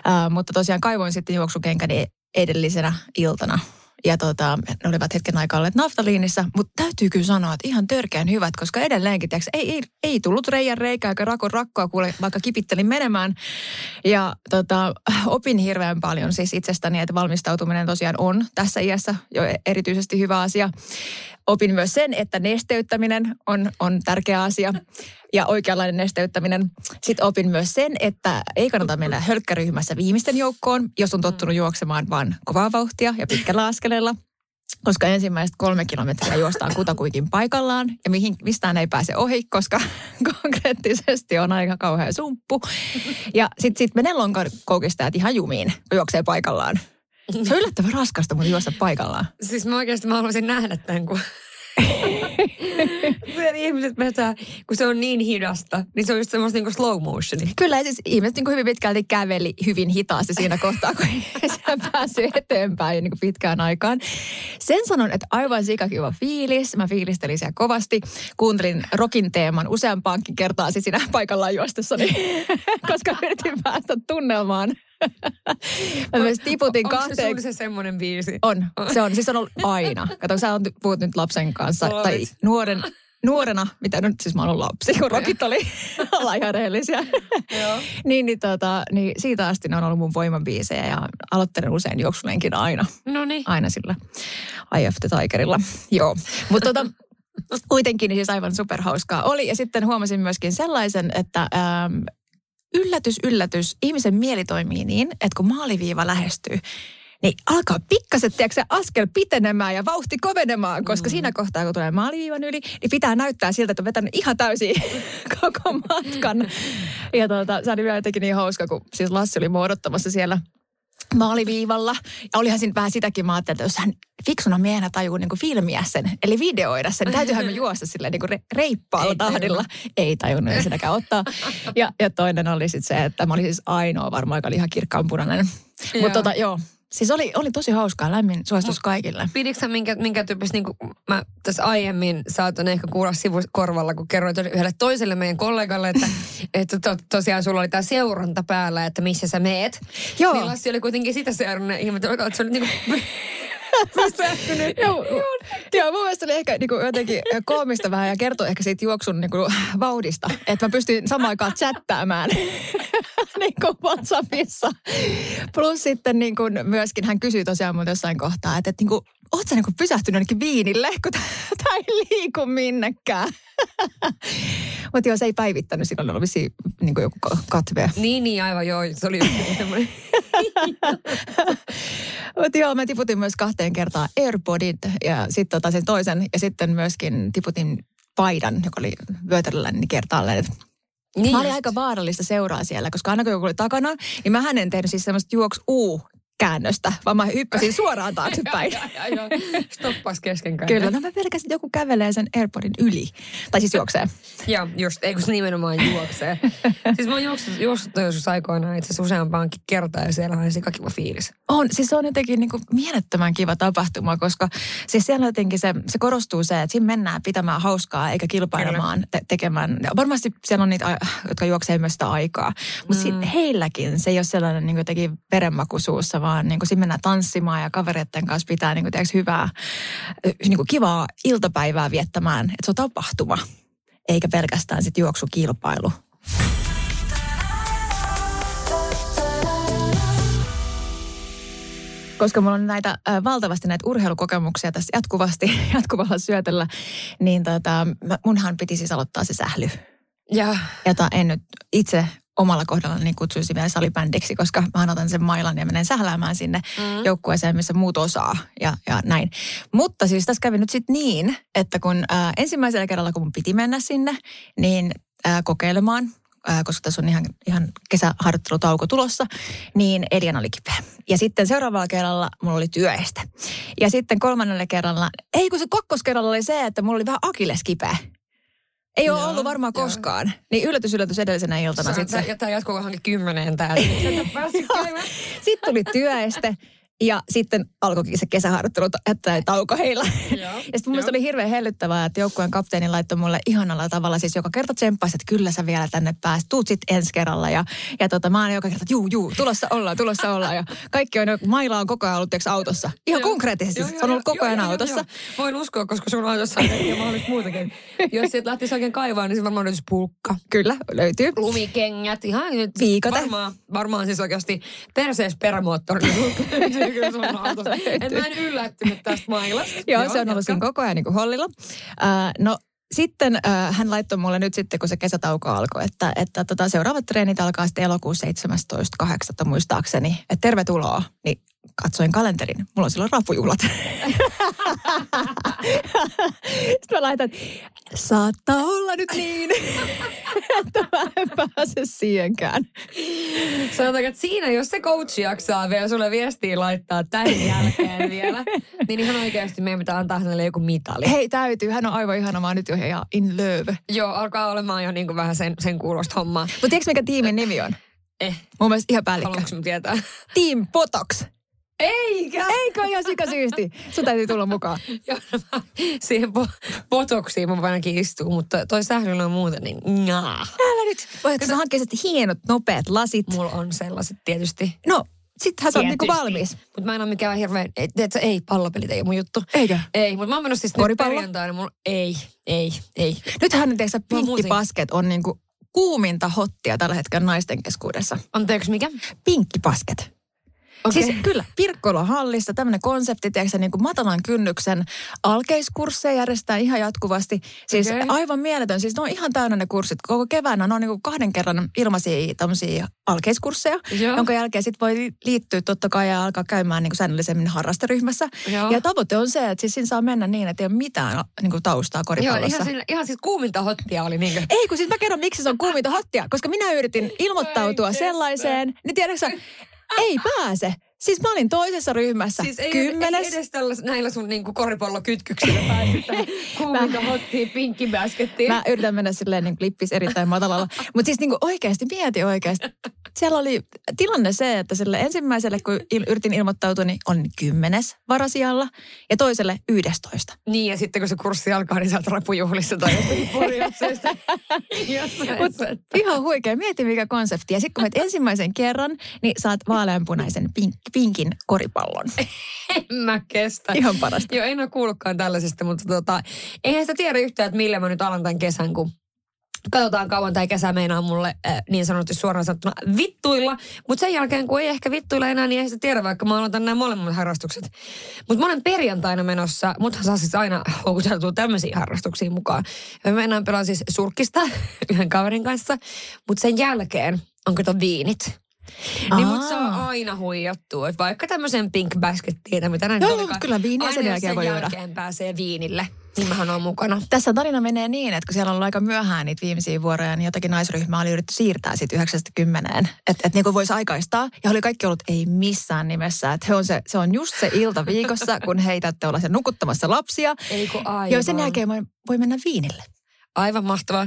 Ää, mutta tosiaan kaivoin sitten juoksukenkäni edellisenä iltana. Ja tota, ne olivat hetken aikaa olleet naftaliinissa, mutta täytyy kyllä sanoa, että ihan törkeän hyvät, koska edelleenkin, tiiäks, ei, ei, ei tullut reijän reikää eikä rakon rakkoa, kuule, vaikka kipittelin menemään. Ja tota, opin hirveän paljon siis itsestäni, että valmistautuminen tosiaan on tässä iässä jo erityisesti hyvä asia. Opin myös sen, että nesteyttäminen on, on tärkeä asia ja oikeanlainen nesteyttäminen. Sitten opin myös sen, että ei kannata mennä hölkkäryhmässä viimeisten joukkoon, jos on tottunut juoksemaan vain kovaa vauhtia ja pitkällä askeleella. Koska ensimmäiset kolme kilometriä juostaan kutakuikin paikallaan ja mihin, mistään ei pääse ohi, koska konkreettisesti on aika kauhea sumppu. Ja sitten sit menee lonkakoukistajat ihan jumiin, kun juoksee paikallaan. Se on yllättävän raskasta, mutta juosta paikallaan. Siis mä oikeasti mä haluaisin nähdä tämän, kun Sen ihmiset vetää, kun se on niin hidasta, niin se on just semmoista niinku slow motioni. Kyllä, ja siis ihmiset niin hyvin pitkälti käveli hyvin hitaasti siinä kohtaa, kun se päässyt eteenpäin niin kuin pitkään aikaan. Sen sanon, että aivan sikakiva fiilis. Mä fiilistelin siellä kovasti. Kuuntelin rokin teeman useampaankin kertaa siis siinä paikallaan juostessani, koska yritin päästä tunnelmaan. Mä myös tiputin Onko se kahteen... sulla se semmoinen biisi? On, se on. Siis on ollut aina. Kato, sä oot puhut nyt lapsen kanssa, Olit. tai nuoren, nuorena, mitä nyt siis mä oon lapsi, kun rokit oli ollaan ihan rehellisiä. Joo. niin, niin, tota, niin siitä asti ne on ollut mun voimabiisejä ja aloittelen usein juoksulenkin aina. No niin. Aina sillä of the Tigerilla. Joo, mutta tota, kuitenkin niin siis aivan superhauskaa oli. Ja sitten huomasin myöskin sellaisen, että ähm, yllätys, yllätys, ihmisen mieli toimii niin, että kun maaliviiva lähestyy, niin alkaa pikkaset, tiedätkö, askel pitenemään ja vauhti kovenemaan, koska mm. siinä kohtaa, kun tulee maaliviivan yli, niin pitää näyttää siltä, että on vetänyt ihan täysin koko matkan. Ja tuota, se oli vielä jotenkin niin hauska, kun siis Lassi oli muodottamassa siellä maaliviivalla. Ja olihan siinä vähän sitäkin, mä ajattelin, että jos hän fiksuna miehenä tajuu niin filmiä sen, eli videoida sen, niin täytyyhän me juosta silleen niin re- reippaalla Ei tahdilla. Ei tajunnut ei sitäkään ottaa. Ja, ja toinen oli sitten se, että mä olin siis ainoa varmaan, joka oli ihan kirkkaanpunainen. Joo. Mutta tota, joo, siis oli, oli tosi hauskaa, lämmin suositus kaikille. Piditkö sä minkä, minkä tyyppistä, niin kuin mä tässä aiemmin saatan ehkä kuulla sivukorvalla, kun kerroit yhdelle toiselle meidän kollegalle, että, että to, tosiaan sulla oli tämä seuranta päällä, että missä sä meet. Joo. Niin Lassi oli kuitenkin sitä seurannut ja ihmettelin, että se oli niin kuin. Joo, joo, mun mielestä oli ehkä niin kuin jotenkin koomista vähän ja kertoi ehkä siitä juoksun niin kuin, vauhdista. Että mä pystyin samaan aikaan chattaamaan niin kuin WhatsAppissa. Plus sitten niin kuin myöskin hän kysyi tosiaan multa jossain kohtaa, että, että niin kuin, oot sä niin kuin pysähtynyt jonnekin viinille, kun tämä ei liiku minnekään. Mutta joo, se ei päivittänyt, silloin oli vissiin niin kuin joku katve. Niin, niin, aivan joo. Se oli semmoinen. Mutta joo, mä tiputin myös kahteen kertaan AirPodit ja sitten tota sen toisen. Ja sitten myöskin tiputin paidan, joka oli vyötärölläni niin kertaalleen. Niin mä olin just. aika vaarallista seuraa siellä, koska aina kun joku oli takana, niin mä en tehnyt siis semmoista juoks uu käännöstä, vaan mä hyppäsin suoraan taaksepäin. Stoppas kesken kaiken. Kyllä, no mä pelkäsin, että joku kävelee sen Airpodin yli. Tai siis juoksee. Ja just, ei kun se nimenomaan juoksee. siis mä oon juossut, juossut joskus aikoinaan itse asiassa useampaankin kertaa ja siellä on sikakiva fiilis. On, siis se on jotenkin niin kuin mielettömän kiva tapahtuma, koska siis siellä jotenkin se, se korostuu se, että siinä mennään pitämään hauskaa eikä kilpailemaan te- tekemään. Ja varmasti siellä on niitä, jotka juoksee myös sitä aikaa, mutta mm. heilläkin se ei ole sellainen niin jotenkin verenmaku suussa, vaan niin kuin siinä mennään tanssimaan ja kavereiden kanssa pitää niin kuin, tiedätkö, hyvää, niin kuin kivaa iltapäivää viettämään, että se on tapahtuma, eikä pelkästään sitten juoksukilpailu. koska mulla on näitä äh, valtavasti näitä urheilukokemuksia tässä jatkuvasti, jatkuvalla syötöllä, niin tota, munhan piti siis aloittaa se sähly, Ja jota en nyt itse omalla kohdallani niin kutsuisi vielä salibändiksi, koska mä otan sen mailan ja menen sähläämään sinne mm. joukkueeseen, missä muut osaa ja, ja näin. Mutta siis tässä kävi nyt sitten niin, että kun äh, ensimmäisellä kerralla, kun mun piti mennä sinne, niin äh, kokeilemaan, äh, koska tässä on ihan, ihan kesäharjoittelutauko tulossa, niin Elian oli kipeä. Ja sitten seuraavalla kerralla mulla oli työeste. Ja sitten kolmannella kerralla, ei kun se kakkoskerralla oli se, että mulla oli vähän akilles kipeä. Ei ole Joo, ollut varmaan joo. koskaan. Niin yllätys, yllätys edellisenä iltana. Sä, Sit tämä jatkuu johonkin kymmeneen täällä. Sitten tuli työeste ja sitten alkoikin se kesäharjoittelu tai tauko heillä. Ja sitten mun mielestä oli hirveän hellyttävää, että joukkueen kapteeni laittoi mulle ihanalla tavalla, siis joka kerta tsemppasi, että kyllä sä vielä tänne pääst, tuut sit ensi kerralla. Ja, ja tota, mä oon joka kerta, että juu, juu, tulossa ollaan, tulossa ollaan. Ja kaikki on, maila on koko ajan ollut tiiäks, autossa. Ihan Joo. konkreettisesti, Joo, se joo, on ollut joo, koko ajan joo, joo, autossa. joo. Voin uskoa, koska sun autossa on kaikkea mahdollista muutakin. Jos sieltä lähtisi oikein kaivaa, niin se varmaan löytyisi pulkka. Kyllä, löytyy. Lumikengät, ihan nyt. Viikote. Varmaan, varmaan siis oikeasti persees kyllä sun. Et mä en yllättynyt tästä mailasta. Joo, se on ollut siinä koko ajan niin kuin hollilla. Äh, no sitten äh, hän laittoi mulle nyt sitten, kun se kesätauko alkoi, että, että tota, seuraavat treenit alkaa sitten elokuun 17.8. muistaakseni. Että tervetuloa. Niin katsoin kalenterin. Mulla on silloin rapujuhlat. sitten mä laitan, saattaa olla nyt niin, että mä en pääse siihenkään. Sanotaanko, että siinä, jos se coach jaksaa vielä sulle viestiä laittaa tämän jälkeen vielä, niin ihan oikeasti meidän pitää antaa hänelle joku mitali. Hei, täytyy. Hän on aivan ihana. Mä oon nyt jo ihan in love. Joo, alkaa olemaan jo niin kuin vähän sen, sen kuulosta hommaa. Mutta tiedätkö mikä tiimin nimi on? Eh, Mun mielestä ihan päällikkö. haluatko mä tietää? Team Botox. Eikä! Eikö ihan sikasyysti? Sun täytyy tulla mukaan. Joo, no mä siihen po- botoksiin mä ainakin istuu, mutta toi sählyllä on muuten niin ngaa. Älä nyt. Voitko sä hankkia hienot, nopeat lasit? Mulla on sellaiset tietysti. No, sittenhän sä oot niinku valmis. Mutta mä en ole mikään hirveän, ei, tiedätkö, ei, pallopelit ei ole mun juttu. Eikö? Ei, mutta mä oon menossa siis nyt Koripallo? perjantaina. Mulla, ei, ei, ei. Nythän nyt oon pinkkipasket on niinku kuuminta hottia tällä hetkellä naisten keskuudessa. Anteeksi, mikä? Pinkkipasket. Okei. Siis kyllä, Pirkkolan hallissa tämmöinen konsepti, tiedätkö, niin kuin matalan kynnyksen alkeiskursseja järjestää ihan jatkuvasti. Siis Okei. aivan mieletön. Siis ne on ihan täynnä ne kurssit. Koko keväänä ne on niin kuin kahden kerran ilmaisia tämmöisiä alkeiskursseja, Joo. jonka jälkeen sitten voi li- liittyä totta kai ja alkaa käymään niin kuin säännöllisemmin harrasteryhmässä. Joo. Ja tavoite on se, että siis siinä saa mennä niin, että ei ole mitään niin kuin taustaa Joo, koripallossa. ihan, sillä, ihan siis kuuminta hottia oli niinkö? Ei, kun siis mä kerron, miksi se on kuuminta hottia. Koska minä yritin ilmoittautua sellaiseen. Niin tiedätkö ei pääse. Siis mä olin toisessa ryhmässä. Siis ei, Kymmenes. ei edes tällä, näillä sun niinku koripallokytkyksillä pääse tähän kuuminta hottiin pinkkibaskettiin. Mä yritän mennä silleen niin lippis erittäin matalalla. Mutta siis niin kuin oikeasti, mieti oikeasti. Siellä oli tilanne se, että sille ensimmäiselle, kun il, yritin ilmoittautua, niin on kymmenes varasijalla ja toiselle yhdestoista. Niin, ja sitten kun se kurssi alkaa, niin sä oot rapujuhlissa tai sä- ihan huikea. Mieti mikä konsepti. Ja sitten kun menet ensimmäisen kerran, niin saat vaaleanpunaisen pink, pinkin koripallon. En mä kestä. Ihan parasta. Joo, en ole kuullutkaan tällaisesta, mutta tota, eihän sitä tiedä yhtään, että millä mä nyt alan tämän kesän, kun katsotaan kauan tämä kesä meinaa mulle äh, niin sanotusti suoraan sanottuna vittuilla. Mutta sen jälkeen, kun ei ehkä vittuilla enää, niin ei sitä tiedä, vaikka mä aloitan nämä molemmat harrastukset. Mutta mä olen perjantaina menossa, mutta saa siis aina houkuteltua tämmöisiin harrastuksiin mukaan. Me mennään pelaan siis surkista yhden kaverin kanssa, mutta sen jälkeen on kato viinit. Niin mut saa aina huijattua. Et vaikka tämmöisen pink baskettiin, mitä näin Joo, joo, olikaan, kyllä viiniä sen jälkeen voi juoda. pääsee viinille, niin mähän on mukana. Tässä tarina menee niin, että kun siellä on ollut aika myöhään niitä viimeisiä vuoroja, niin jotakin naisryhmää oli yritetty siirtää sitten 90 Että et niin kuin voisi aikaistaa. Ja oli kaikki ollut ei missään nimessä. Että on se, se on just se ilta viikossa, kun heitätte olla sen nukuttamassa lapsia. Ei kun aivan. Ja sen jälkeen voi, voi mennä viinille. Aivan mahtavaa.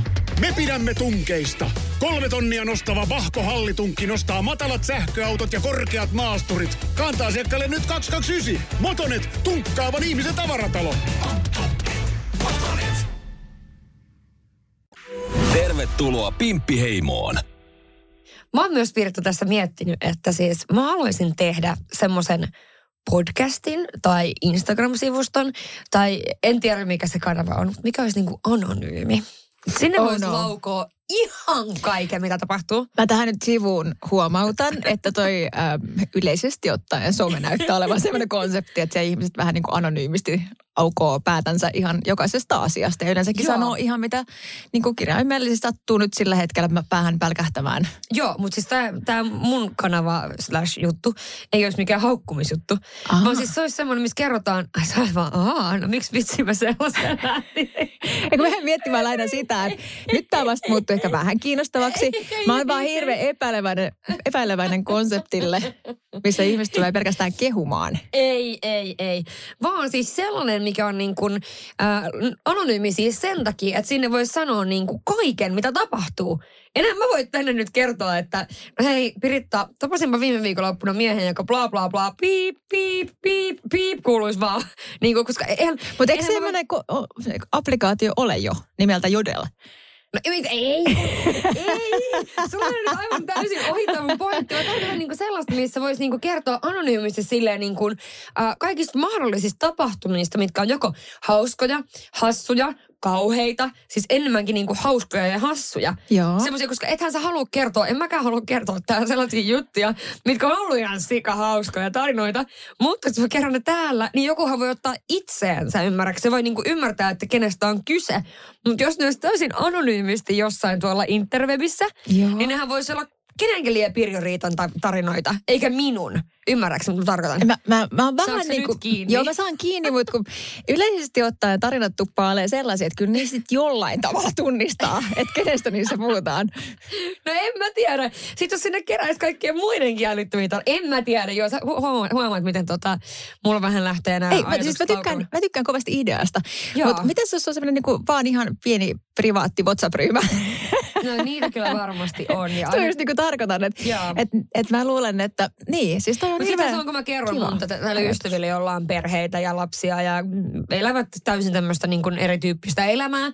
Me pidämme tunkeista. Kolme tonnia nostava Vahko Hallitunkki nostaa matalat sähköautot ja korkeat maasturit. Kantaa asiakkaalle nyt 229. Motonet, tunkkaavan ihmisen tavaratalo. Tervetuloa Pimppiheimoon. Mä oon myös Pirtta tässä miettinyt, että siis mä haluaisin tehdä semmoisen podcastin tai Instagram-sivuston tai en tiedä mikä se kanava on, mutta mikä olisi niinku anonyymi. Sinne Oh voisi no. laukoa ihan kaiken, mitä tapahtuu. Mä tähän nyt sivuun huomautan, että toi ähm, yleisesti ottaen some näyttää olevan sellainen konsepti, että se ihmiset vähän niin kuin anonyymisti aukoo päätänsä ihan jokaisesta asiasta. Ja yleensäkin Joo. sanoo ihan mitä niin kuin kirjaimellisesti sattuu nyt sillä hetkellä mä päähän pälkähtämään. Joo, mutta siis tämä mun kanava slash juttu ei olisi mikään haukkumisjuttu. Aha. Vaan siis se olisi semmoinen, missä kerrotaan, ai sä vaan, aah, no miksi vitsi mä sellaisen. Eikö mä miettimään aina sitä, että nyt tämä vasta muuttuu ehkä vähän kiinnostavaksi. Mä oon vaan hirveän epäileväinen, epäileväinen konseptille, missä ihmiset tulee pelkästään kehumaan. Ei, ei, ei. Vaan siis sellainen, mikä on niin kuin, äh, anonyymi siis sen takia, että sinne voi sanoa niin kuin kaiken, mitä tapahtuu. Enää mä voin tänne nyt kertoa, että no hei Piritta, tapasinpa viime viikonloppuna miehen, joka bla bla bla, piip, piip, piip, piip, kuuluisi vaan. Niin kuin, koska eihän, Mutta eikö voi- semmoinen se applikaatio ole jo nimeltä Jodel? No ei, ei, ei. Sulla on aivan täysin ohittaa mun pointti. Mä tarkoitan niinku sellaista, missä voisi niinku kertoa anonyymisti silleen niinku, äh, kaikista mahdollisista tapahtumista, mitkä on joko hauskoja, hassuja, kauheita, siis enemmänkin niinku hauskoja ja hassuja. Joo. Semmoisia, koska ethän sä halua kertoa, en mäkään halua kertoa täällä sellaisia juttuja, mitkä on ollut ihan sika hauskoja tarinoita. Mutta jos mä kerron ne täällä, niin jokuhan voi ottaa itseensä ymmärräksi. Se voi niinku ymmärtää, että kenestä on kyse. Mutta jos ne olisi täysin anonyymisti jossain tuolla interwebissä, Joo. niin nehän voisi olla kenenkin liian Pirjo Riitan ta- tarinoita, eikä minun. Ymmärrätkö, mitä tarkoitan? Mä, mä, mä oon vähän niin kuin, kiinni? Joo, mä saan kiinni, mutta kun yleisesti ottaen tarinat tuppaa sellaisia, että kyllä niistä sit jollain tavalla tunnistaa, että kenestä niissä puhutaan. No en mä tiedä. Sitten jos sinne keräisi kaikkien muidenkin älyttömiä tar- En mä tiedä. Joo, sä hu- huomaat, huomaat miten tota, mulla vähän lähtee nämä Ei, mä, siis mä tykkään, mä tykkään kovasti ideasta. Joo. Mutta miten jos on semmoinen niinku vaan ihan pieni privaatti WhatsApp-ryhmä? No niitä kyllä varmasti on. Ja Sitä mä just niinku tarkoitan, että et, et mä luulen, että niin, siis toi on sitten hirveän se on, kun mä kerron kiva mun tätä- ystäville, joilla on perheitä ja lapsia ja elävät täysin tämmöistä niin kuin erityyppistä elämää,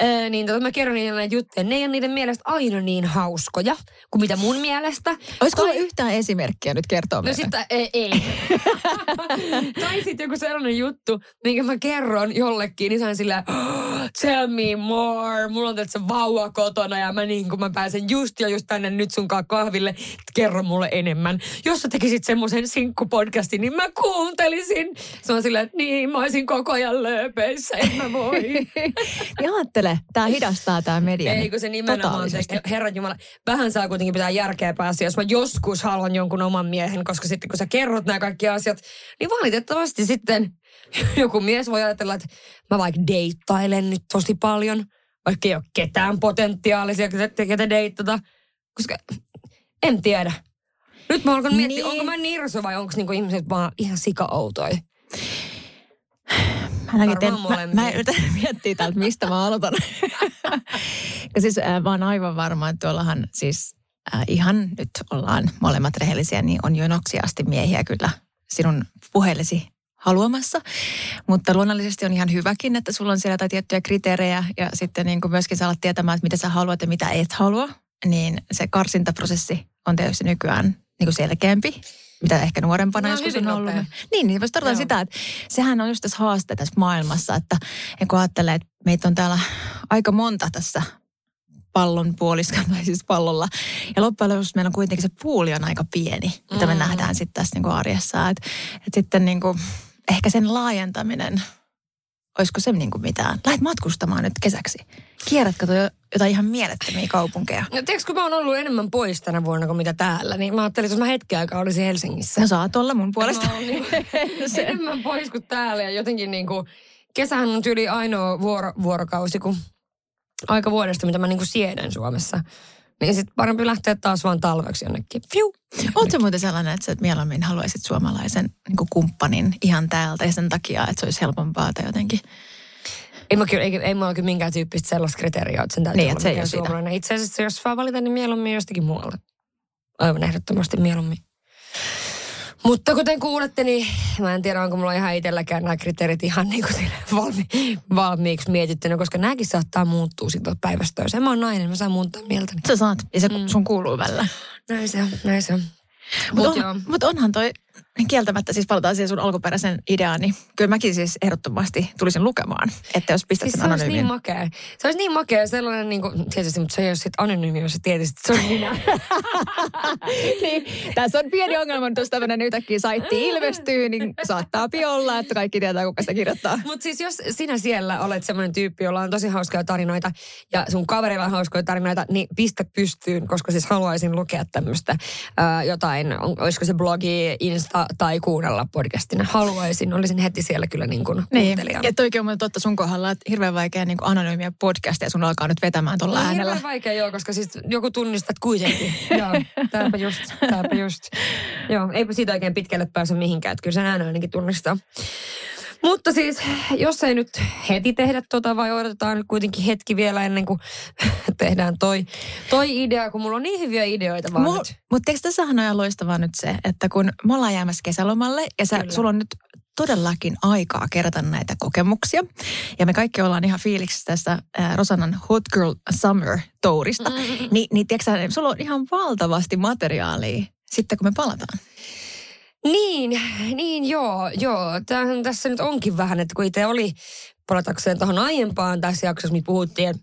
Ää, niin tota, mä kerron niille näitä juttuja. Ne ei ole niiden mielestä aina niin hauskoja kuin mitä mun mielestä. Olisiko Tai- yhtään esimerkkiä nyt kertoa No sitten ei. ei. tai sitten joku sellainen juttu, minkä mä kerron jollekin, niin se on sillä "Oh, tell me more, mulla on tässä vauva kotona ja mä niin kun mä pääsen just ja just tänne nyt sunkaan kahville, kerro mulle enemmän. Jos sä tekisit semmoisen sinkkupodcastin, niin mä kuuntelisin. Se on sillä, että niin, mä olisin koko ajan lööpeissä, en mä voi. Ajattele, tämä hidastaa tämä media. Ei, kun se nimenomaan se, herran jumala, vähän saa kuitenkin pitää järkeä päässä, jos mä joskus haluan jonkun oman miehen, koska sitten kun sä kerrot nämä kaikki asiat, niin valitettavasti sitten joku mies voi ajatella, että mä vaikka deittailen nyt tosi paljon, vaikka ei ole ketään potentiaalisia, ketä, ketä deittata, koska en tiedä. Nyt mä alkan miettiä, Niin. onko mä nirso vai onko niinku ihmiset vaan ihan sika-outoja. Mä, teen, mä, mä yritän miettiä täältä, mistä mä aloitan. ja siis äh, mä oon aivan varma, että tuollahan siis äh, ihan nyt ollaan molemmat rehellisiä, niin on jonoksi asti miehiä kyllä sinun puheellesi haluamassa. Mutta luonnollisesti on ihan hyväkin, että sulla on siellä jotain tiettyjä kriteerejä ja sitten niin kuin myöskin sä alat tietämään, että mitä sä haluat ja mitä et halua. Niin se karsintaprosessi on tietysti nykyään niin kuin selkeämpi, mitä ehkä nuorempana No, joskus on ollut. nopea. Niin, niin Joo. sitä, että sehän on just tässä haaste tässä maailmassa, että kun ajattelee, että meitä on täällä aika monta tässä pallon puoliskalla, tai siis pallolla. Ja loppujen lopuksi meillä on kuitenkin se puuli on aika pieni, mitä me Mm. nähdään sitten tässä niin arjessa. Että et sitten niin kuin, ehkä sen laajentaminen, olisiko se niin kuin mitään? Lähet matkustamaan nyt kesäksi. Kierrätkö jotain ihan mielettömiä kaupunkeja? No tiedätkö, kun mä oon ollut enemmän pois tänä vuonna kuin mitä täällä, niin mä ajattelin, että jos mä hetken aikaa olisin Helsingissä. No saat olla mun puolesta. Mä oon niinku enemmän pois kuin täällä ja jotenkin niinku, kesähän on tyyli ainoa vuoro, vuorokausi, kun aika vuodesta, mitä mä niinku siedän Suomessa. Niin sit parempi lähteä taas vaan talveksi jonnekin. Fiu. Oletko muuten sellainen, että sä mieluummin haluaisit suomalaisen niin kuin kumppanin ihan täältä ja sen takia, että se olisi helpompaa tai jotenkin? Ei mä kyllä, ei, ei mulla kyllä minkään tyyppistä sellaista kriteeriä, että sen täytyy Niin, olla se ei suomalainen. Itse asiassa jos saa valita, niin mieluummin jostakin muualta. Aivan ehdottomasti mieluummin. Mutta kuten kuulette, niin mä en tiedä, onko mulla ihan itselläkään nämä kriteerit ihan niin kuin valmi, valmiiksi mietittynä, koska nämäkin saattaa muuttua sitten päivästä toiseen. Mä oon nainen, mä saan muuttaa mieltäni. Sä saat, ja se Mm. sun kuuluu välillä. Näin se on, näin se on. Mutta Mut on, mut onhan toi kieltämättä, siis palataan siihen sun alkuperäisen ideaan, niin kyllä mäkin siis ehdottomasti tulisin lukemaan, että jos pistät Siis sen se olisi niin makea. Se olisi niin makea sellainen, niin kuin, tietysti, mutta se ei ole sitten anonyymi, jos tietysti, että se on minä. niin, tässä on pieni ongelma, että jos tämmöinen yhtäkkiä saitti ilmestyy, niin saattaa olla, että kaikki tietää, kuka sitä kirjoittaa. Mutta siis jos sinä siellä olet semmoinen tyyppi, jolla on tosi hauskoja tarinoita ja sun kaverilla on hauskoja tarinoita, niin pistä pystyyn, koska siis haluaisin lukea tämmöistä ää, jotain, on, olisiko se blogi, Insta tai kuunnella podcastina. Haluaisin, olisin heti siellä kyllä niin kuin Niin, ja toikin on totta sun kohdalla, että hirveän vaikea niin anonyymiä podcastia sun alkaa nyt vetämään tuolla No, äänellä. hirveän vaikea joo, koska siis joku tunnistat kuitenkin. joo, tääpä just, tääpä just. Joo, eipä siitä oikein pitkälle pääse mihinkään, että kyllä sen äänen ainakin tunnistaa. Mutta siis, jos ei nyt heti tehdä tota, vai odotetaan nyt kuitenkin hetki vielä ennen kuin tehdään toi, toi idea, kun mulla on niin hyviä ideoita vaan Mul, mutta eikö tässähän ole ihan loistavaa nyt se, että kun me ollaan jäämässä kesälomalle ja sä, Kyllä. sulla on nyt todellakin aikaa kerätä näitä kokemuksia. Ja me kaikki ollaan ihan fiiliksissä tästä äh, Rosannan Hot Girl Summer-tourista. Mm. Ni, niin tiedätkö sulla on ihan valtavasti materiaalia sitten, kun me palataan. Niin, niin joo, joo. Tämähän tässä nyt onkin vähän, että kun itse oli palatakseen tuohon aiempaan tässä jaksossa, missä puhuttiin, että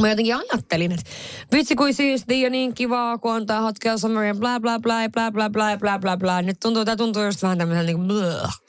Mä jotenkin ajattelin, että vitsi kuin siistiä ja niin kivaa, kun on tää hot girl summer ja bla bla bla bla bla bla bla bla bla. Nyt tuntuu, tää tuntuu just vähän tämmöisen niin kuin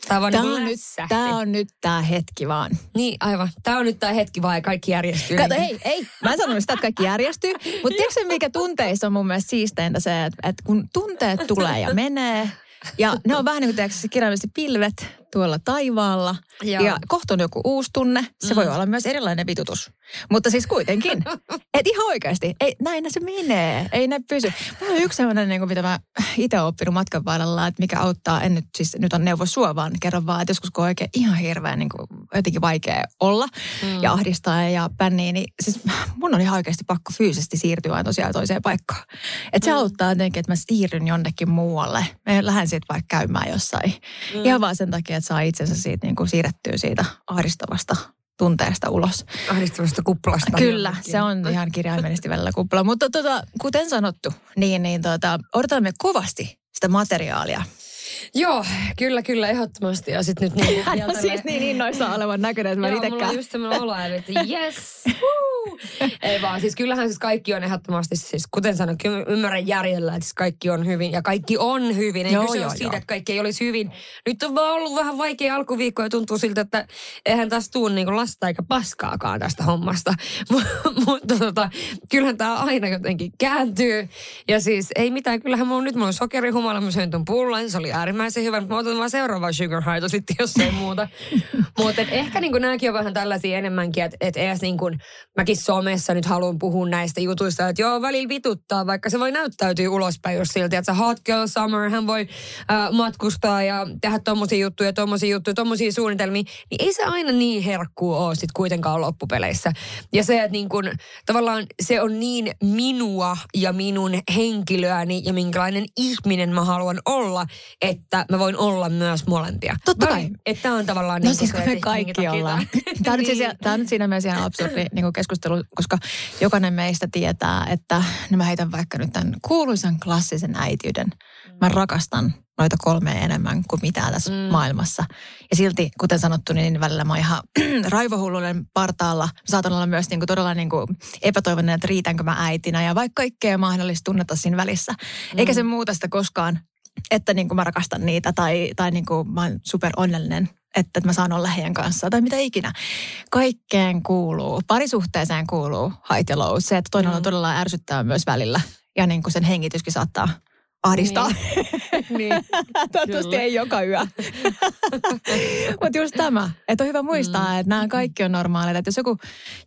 Tää vaan Tämä niin on, nyt, tää on nyt tää hetki vaan. Niin, aivan. Tää on nyt tää hetki vaan ja kaikki järjestyy. Kato, ei, ei. Mä en sanonut sitä, että kaikki järjestyy. Mutta tiedätkö se, mikä tunteissa on mun mielestä siisteintä se, että, että kun tunteet tulee ja menee, ja ne on vähän niin kuin kirjaimellisesti pilvet tuolla taivaalla. Joo. Ja kohta on joku uusi tunne. Se voi olla myös erilainen vitutus. Mutta siis kuitenkin. Et ihan oikeasti. Ei, näin se menee. Ei ne pysy. Mulla on yksi sellainen, niin kuin, mitä mä itse olen oppinut matkan varrella, että mikä auttaa, en nyt siis nyt on neuvo sua, vaan kerron vaan, että joskus kun on oikein ihan hirveän niin kuin, jotenkin vaikea olla mm. ja ahdistaa ja pänniä, niin siis mun on ihan oikeasti pakko fyysisesti siirtyä aina tosiaan toiseen paikkaan. Että se Mm. auttaa jotenkin, että mä siirryn jonnekin muualle. Mä lähden siitä vaikka käymään jossain. Mm. Ihan vaan sen takia, että saa itsensä siitä niin kuin siirrettyä siitä ahdistavasta tunteesta ulos. Ahdistavasta kuplasta. Kyllä, jonnekin. se on ihan kirjaimellisesti välillä kupla. Mutta tota, kuten sanottu, niin, niin tota, odotamme kovasti sitä materiaalia. Joo, kyllä, kyllä, ehdottomasti. Ja sit nyt niin... Hän on tällä- siis niin innoissaan olevan näköinen, että mä en Joo, mulla on just semmoinen olo, että yes, woo. Ei vaan, siis kyllähän siis kaikki on ehdottomasti, siis kuten sanoin, kyllä ymmärrän järjellä, että siis kaikki on hyvin. Ja kaikki on hyvin. Ei Joo, kyse joo, ole siitä, joo. että kaikki ei olisi hyvin. Nyt on vaan ollut vähän vaikea alkuviikko ja tuntuu siltä, että eihän tästä tule niin lasta eikä paskaakaan tästä hommasta. Mutta tota, kyllähän tämä aina jotenkin kääntyy. Ja siis ei mitään, kyllähän mulla nyt mulla on sokerihumala, mä söin ton pullan, se oli äärimmäisen äärimmäisen hyvä. Mä otan vaan seuraava Sugar High sitten, jos ei muuta. Mutta ehkä niin nämäkin on vähän tällaisia enemmänkin, että et edes niin kuin, mäkin somessa nyt haluan puhua näistä jutuista, että joo, välillä vituttaa, vaikka se voi näyttäytyä ulospäin just siltä, että se hot girl summer, hän voi äh, matkustaa ja tehdä tommosia juttuja, tommosia juttuja, tommosia suunnitelmia, niin ei se aina niin herkkuu ole sit kuitenkaan loppupeleissä. Ja se, että niin kun, tavallaan se on niin minua ja minun henkilöäni ja minkälainen ihminen mä haluan olla, että mä voin olla myös molempia. Totta kai. Vai- Että on tavallaan No niin siis kun me että kaikki ollaan. Tämä on, siis, Niin. tämä on nyt siinä mielessä ihan absurdi niin kuin keskustelu, koska jokainen meistä tietää, että no mä heitän vaikka nyt tämän kuuluisan klassisen äitiyden. Mä rakastan noita kolmea enemmän kuin mitään tässä mm. maailmassa. Ja silti, kuten sanottu, niin välillä mä oon ihan raivohulluuden partaalla. Mä saatan olla myös niin kuin todella niin kuin epätoivoinen, että riitänkö mä äitinä ja vaikka kaikkea mahdollista tunneta siinä välissä. Mm. Eikä se muuta sitä koskaan, että niin kuin mä rakastan niitä tai, tai niin kuin mä oon super onnellinen että mä saan olla heidän kanssaan tai mitä ikinä. Kaikkeen kuuluu, parisuhteeseen kuuluu hait ja lows. Se, että toinen mm. on todella ärsyttävä myös välillä ja niin kuin sen hengityskin saattaa ahdistaa. niin. Toivottavasti Kyllä. ei joka yö. Mutta just tämä, että on hyvä muistaa, mm. että nämä kaikki on normaaleita. Että jos joku,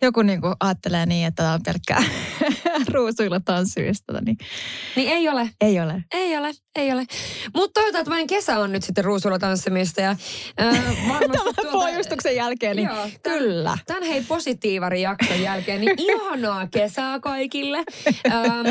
joku niinku ajattelee niin, että tämä on pelkkää ruusuilla tanssymista, niin Niin ei ole. ei ole. Ei ole, ei ole. Mutta toivotaan, että vain kesä on nyt sitten ruusulla tanssimista. Ja, ää, varmasti Tämän pohjustuksen jälkeen, niin Joo, kyllä. Tämän hei positiivari jakson jälkeen, niin ihanaa kesää kaikille. Ähm,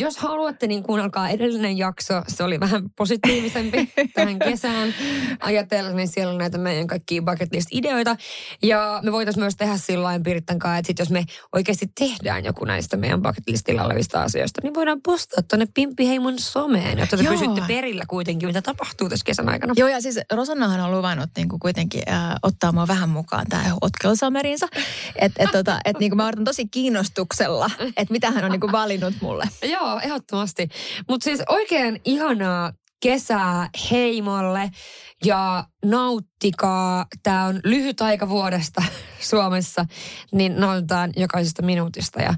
jos haluatte, niin kuunnelkaa edellinen jakso. Se oli vähän positiivisempi tähän kesään. Ajatellen, niin siellä on näitä meidän kaikkia bucket list-ideoita. Ja me voitaisiin myös tehdä sillä lailla Piritan kanssa, että sit jos me oikeasti tehdään joku näistä meidän bucket listillä olevista asioista, niin voidaan postaa tuonne Pimppiheimon someen, jotta te Joo. pysytte perillä kuitenkin, mitä tapahtuu tässä kesän aikana. Joo, ja siis Rosannahan on luvannut niin kuin kuitenkin äh, ottaa mua vähän mukaan tähän otkelusameriinsa. Että et, tota, et, niin kuin mä odotan tosi kiinnostuksella, että mitä hän on niin kuin valinnut mulle. Joo, ehdottomasti. Mutta siis oikein ihanaa kesää heimolle ja nauttikaa. Tämä on lyhyt aika vuodesta Suomessa, niin nautitaan jokaisesta minuutista ja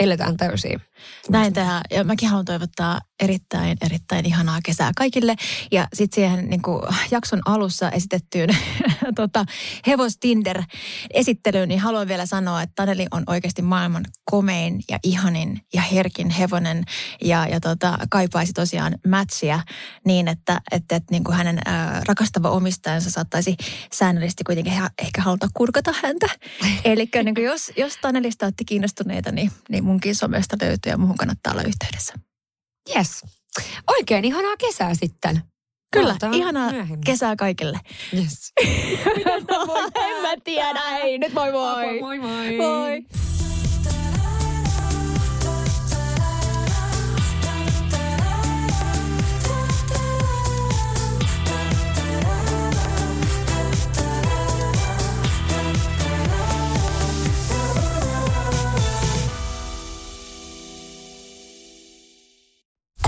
eletään täysiä. Näin tehdään. Ja mäkin haluan toivottaa erittäin, erittäin ihanaa kesää kaikille. Ja sitten siihen niin kuin jakson alussa esitettyyn tota, hevos Tinder esittelyyn, niin haluan vielä sanoa, että Taneli on oikeasti maailman komein ja ihanin ja herkin hevonen. Ja, ja tota, kaipaisi tosiaan matchia niin, että, että, että niin kuin hänen ää, rakastava omistajansa saattaisi säännöllisesti kuitenkin ha- ehkä haluta kurkata häntä. Eli niin kuin jos, jos Tanelista olette kiinnostuneita, niin, niin munkin somesta löytyy ja muuhun kannattaa olla yhteydessä. Yes. Oikein ihanaa kesää sitten. Kyllä, Palataan ihanaa myöhemmin. kesää kaikille. Yes. en mä tiedä, ei, nyt moi moi. Moi moi. Moi.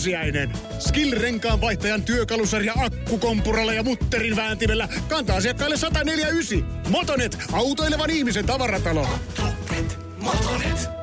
pääsiäinen. Skill-renkaan vaihtajan työkalusarja akkukompuralla ja mutterin vääntimellä kantaa asiakkaille 149. Motonet, autoilevan ihmisen tavaratalo. Motonet.